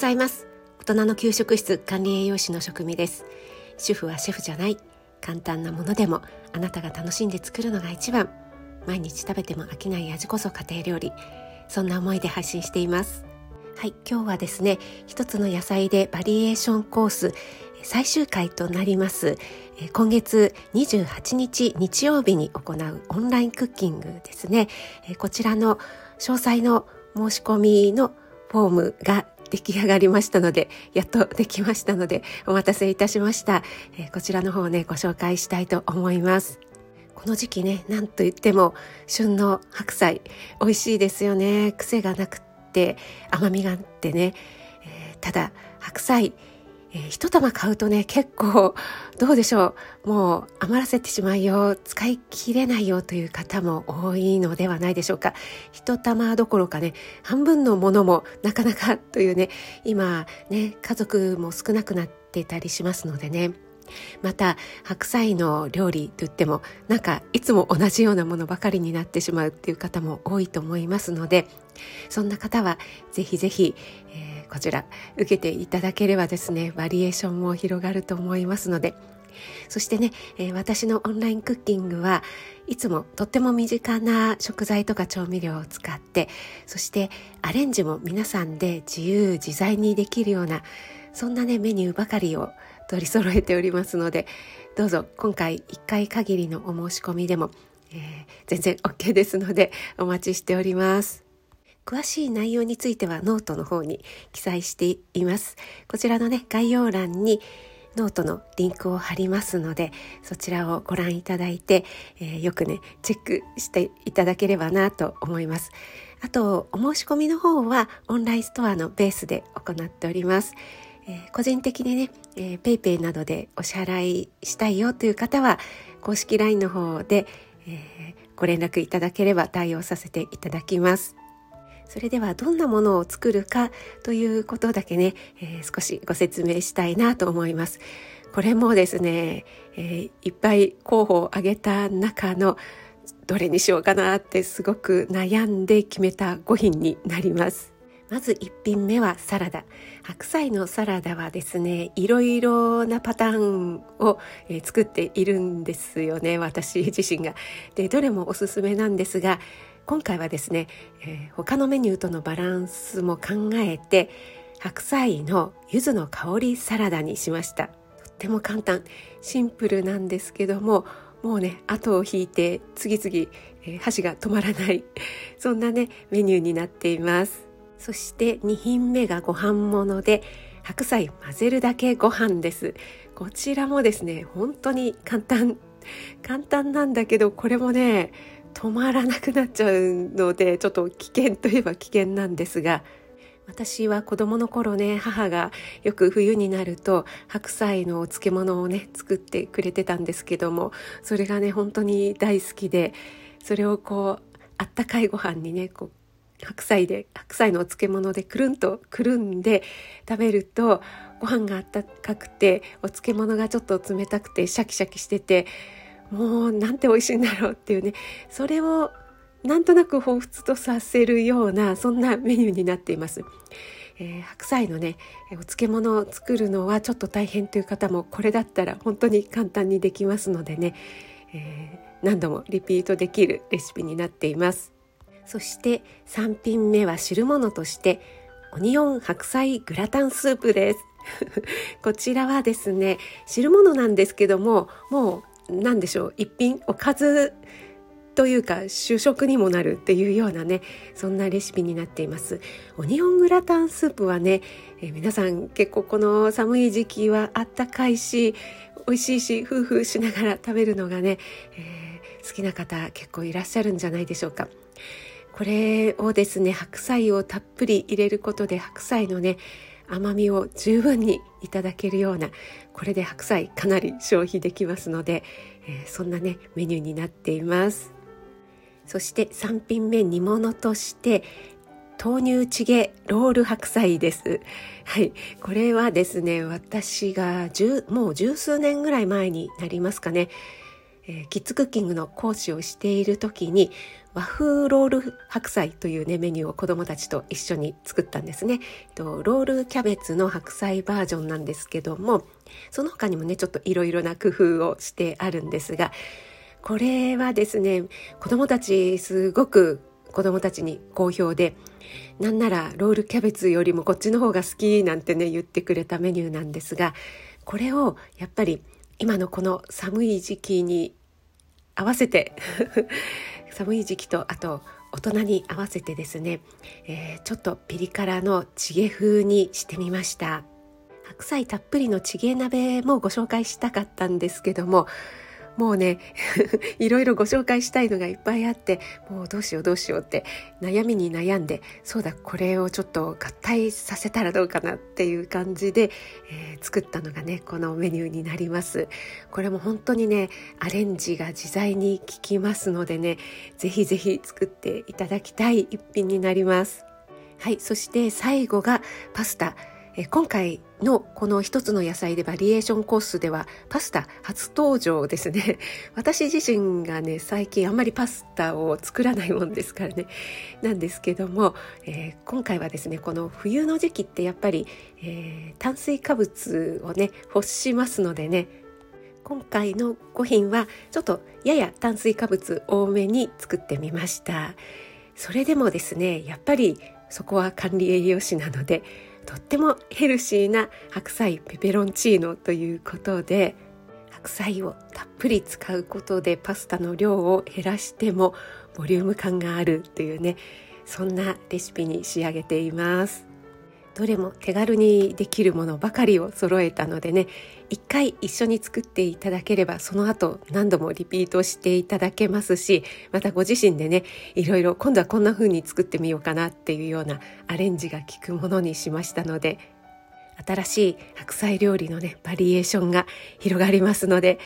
ございます。大人の給食室管理栄養士の職味です。主婦はシェフじゃない。簡単なものでもあなたが楽しんで作るのが一番。毎日食べても飽きない味こそ家庭料理。そんな思いで配信しています。はい今日はですね一つの野菜でバリエーションコース最終回となります。今月28日日曜日に行うオンラインクッキングですね。こちらの詳細の申し込みのフォームが出来上がりましたので、やっとできましたので、お待たせいたしました。えー、こちらの方をね、ご紹介したいと思います。この時期ね、なんといっても、旬の白菜、美味しいですよね。癖がなくって、甘みがあってね。えー、ただ、白菜、えー、一玉買うとね、結構、どうでしょう。もう余らせてしまうよ、使い切れないよという方も多いのではないでしょうか。一玉どころかね、半分のものもなかなかというね、今ね、家族も少なくなってたりしますのでね。また白菜の料理といってもなんかいつも同じようなものばかりになってしまうっていう方も多いと思いますのでそんな方はぜひぜひ、えーこちら受けていただければですねバリエーションも広がると思いますのでそしてね、えー、私のオンラインクッキングはいつもとっても身近な食材とか調味料を使ってそしてアレンジも皆さんで自由自在にできるようなそんなねメニューばかりを取り揃えておりますのでどうぞ今回1回限りのお申し込みでも、えー、全然 OK ですのでお待ちしております。詳しい内容についてはノートの方に記載しています。こちらのね、概要欄にノートのリンクを貼りますので、そちらをご覧いただいて、えー、よくね、チェックしていただければなと思います。あと、お申し込みの方はオンラインストアのベースで行っております。えー、個人的にね、えー、PayPay などでお支払いしたいよという方は、公式 LINE の方で、えー、ご連絡いただければ対応させていただきます。それではどんなものを作るかということだけね、えー、少しご説明したいなと思います。これもですね、えー、いっぱい候補を挙げた中のどれにしようかなってすごく悩んで決めた5品になります。まず1品目はサラダ。白菜のサラダはですね、いろいろなパターンを、えー、作っているんですよね、私自身が。で、どれもおすすめなんですが、今回はですね、えー、他のメニューとのバランスも考えて白菜の柚子の香りサラダにしました。とっても簡単。シンプルなんですけどももうね後を引いて次々、えー、箸が止まらない そんなねメニューになっています。そして2品目がご飯もので白菜混ぜるだけご飯です。こちらもですね本当に簡単。簡単なんだけどこれもね止まらなくなっちゃうのでちょっと危険といえば危険なんですが私は子供の頃ね母がよく冬になると白菜のお漬物をね作ってくれてたんですけどもそれがね本当に大好きでそれをこうあったかいご飯にねこう白菜で白菜のお漬物でくるんとくるんで食べるとご飯があったかくてお漬物がちょっと冷たくてシャキシャキしててもうなんて美味しいんだろうっていうね。それをなんとなく彷彿とさせるようなそんなメニューになっています。えー、白菜のねお漬物を作るのはちょっと大変という方もこれだったら本当に簡単にできますのでね、えー、何度もリピートできるレシピになっています。そして3品目は汁物としてオニオン白菜グラタンスープです。こちらはですね汁物なんですけどももう何でしょう一品おかずというか主食にもなるっていうようなねそんなレシピになっています。オニオングラタンスープはね、えー、皆さん結構この寒い時期はあったかいし美味しいし夫婦しながら食べるのがね、えー、好きな方結構いらっしゃるんじゃないでしょうか。これをですね白菜をたっぷり入れることで白菜のね甘みを十分にいただけるようなこれで白菜かなり消費できますので、えー、そんなねメニューになっていますそして3品目煮物として豆乳チゲロール白菜です。はい。これはですね、私がもう十数年ぐらい前になりますかね。えー、キッズクッキングの講師をしている時に和風ロール白菜というねメニューを子どもたちと一緒に作ったんですね。ロールキャベツの白菜バージョンなんですけどもその他にもねちょっといろいろな工夫をしてあるんですがこれはですね子どもたちすごく子どもたちに好評でなんならロールキャベツよりもこっちの方が好きなんてね言ってくれたメニューなんですがこれをやっぱり今のこの寒い時期に合わせて寒い時期とあと大人に合わせてですね、えー、ちょっとピリ辛のチゲ風にしてみました。白菜たっぷりのチゲ鍋もご紹介したかったんですけどももうね いろいろご紹介したいのがいっぱいあってもうどうしようどうしようって悩みに悩んでそうだこれをちょっと合体させたらどうかなっていう感じで、えー、作ったのがねこのメニューになります。これも本当にねアレンジが自在に効きますのでねぜひぜひ作っていただきたい一品になります。はいそして最後がパスタ。え今回のこの一つの野菜でバリエーションコースではパスタ初登場ですね。私自身がね、最近あんまりパスタを作らないもんですからね。なんですけども、えー、今回はですね、この冬の時期ってやっぱり、えー、炭水化物をね、欲しますのでね、今回の5品はちょっとやや炭水化物多めに作ってみました。それでもですね、やっぱりそこは管理栄養士なので、とってもヘルシーな白菜ペペロンチーノということで白菜をたっぷり使うことでパスタの量を減らしてもボリューム感があるというねそんなレシピに仕上げています。どれも手軽にできるものばかりを揃えたのでね一回一緒に作っていただければその後何度もリピートしていただけますしまたご自身でねいろいろ今度はこんな風に作ってみようかなっていうようなアレンジが効くものにしましたので新しい白菜料理のねバリエーションが広がりますので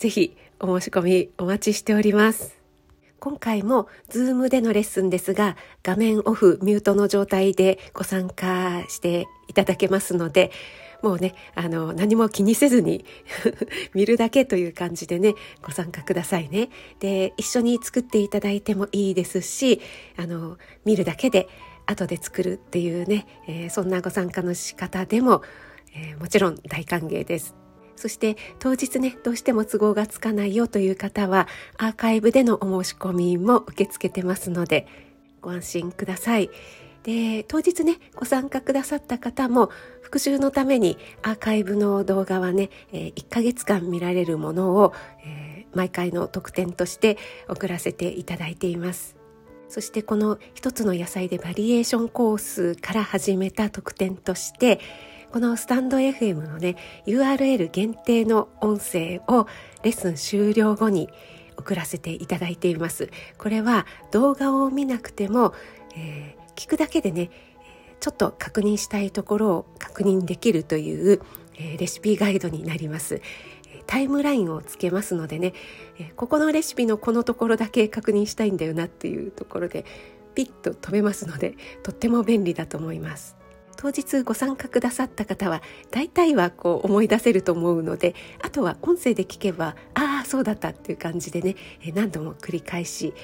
是非お申し込みお待ちしております。今回も Zoom でのレッスンですが画面オフミュートの状態でご参加していただけますのでもうねあの何も気にせずに 見るだけという感じでねご参加くださいね。で一緒に作っていただいてもいいですしあの見るだけで後で作るっていうね、えー、そんなご参加の仕方でも、えー、もちろん大歓迎です。そして当日ねどうしても都合がつかないよという方はアーカイブでのお申し込みも受け付けてますのでご安心ください。で当日ねご参加くださった方も復習のためにアーカイブの動画はね、え、1ヶ月間見られるものを、え、毎回の特典として送らせていただいています。そしてこの一つの野菜でバリエーションコースから始めた特典としてこのスタンド FM のね URL 限定の音声をレッスン終了後に送らせていただいています。これは動画を見なくても、えー、聞くだけでねちょっと確認したいところを確認できるという、えー、レシピガイドになります。タイムラインをつけますのでね、えここのレシピのこのところだけ確認したいんだよなっていうところでピッと止めますのでとっても便利だと思います。当日ご参加くださった方は大体はこう思い出せると思うのであとは音声で聞けばああそうだったっていう感じでね何度も繰り返し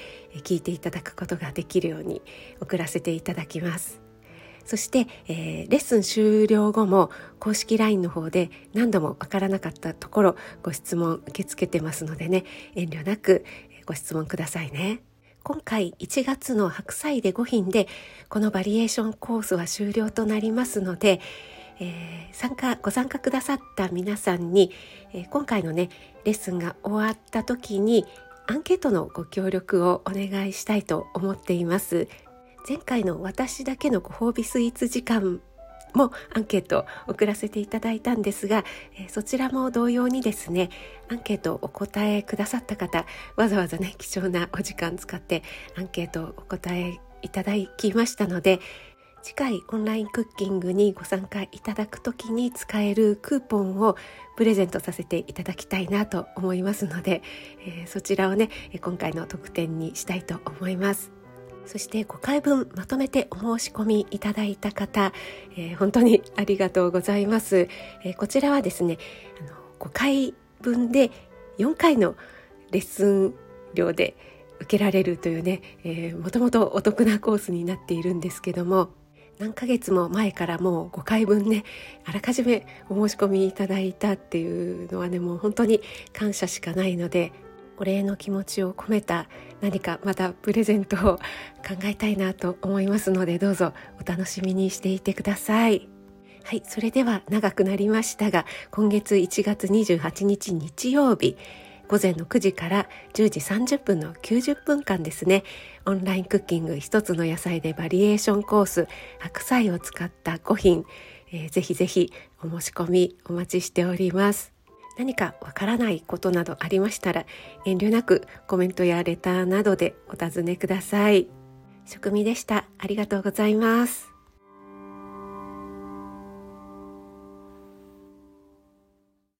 聞いていただくことができるように送らせていただきます。そして、えー、レッスン終了後も公式 LINE の方で何度もわからなかったところご質問受け付けてますのでね遠慮なくご質問くださいね。今回1月の白菜で5品でこのバリエーションコースは終了となりますので、えー、参加ご参加くださった皆さんに、えー、今回のねレッスンが終わった時にアンケートのご協力をお願いしたいと思っています。前回の私だけのご褒美スイーツ時間もアンケートを送らせていただいたんですが、えそちらも同様にですねアンケートをお答えくださった方わざわざね貴重なお時間使ってアンケートをお答えいただきましたので次回オンラインクッキングにご参加いただく時に使えるクーポンをプレゼントさせていただきたいなと思いますので、え、そちらをね今回の特典にしたいと思います。そして5回分まとめてお申し込みいただいた方、えー、本当にありがとうございます。えー、こちらはですねあの5回分で4回のレッスン料で受けられるというね、えー、もともとお得なコースになっているんですけども何ヶ月も前からもう5回分ねあらかじめお申し込みいただいたっていうのはねもう本当に感謝しかないのでお礼の気持ちを込めた何かまたプレゼントを考えたいなと思いますのでどうぞお楽しみにしていてください。はい、それでは長くなりましたが今月1月28日日曜日午前の9時から10時30分の90分間ですねオンラインクッキング一つの野菜でバリエーションコース白菜を使った5品、えー、ぜひぜひお申し込みお待ちしております何かわからないことなどありましたら遠慮なくコメントやレターなどでお尋ねください。職味でした。ありがとうございます。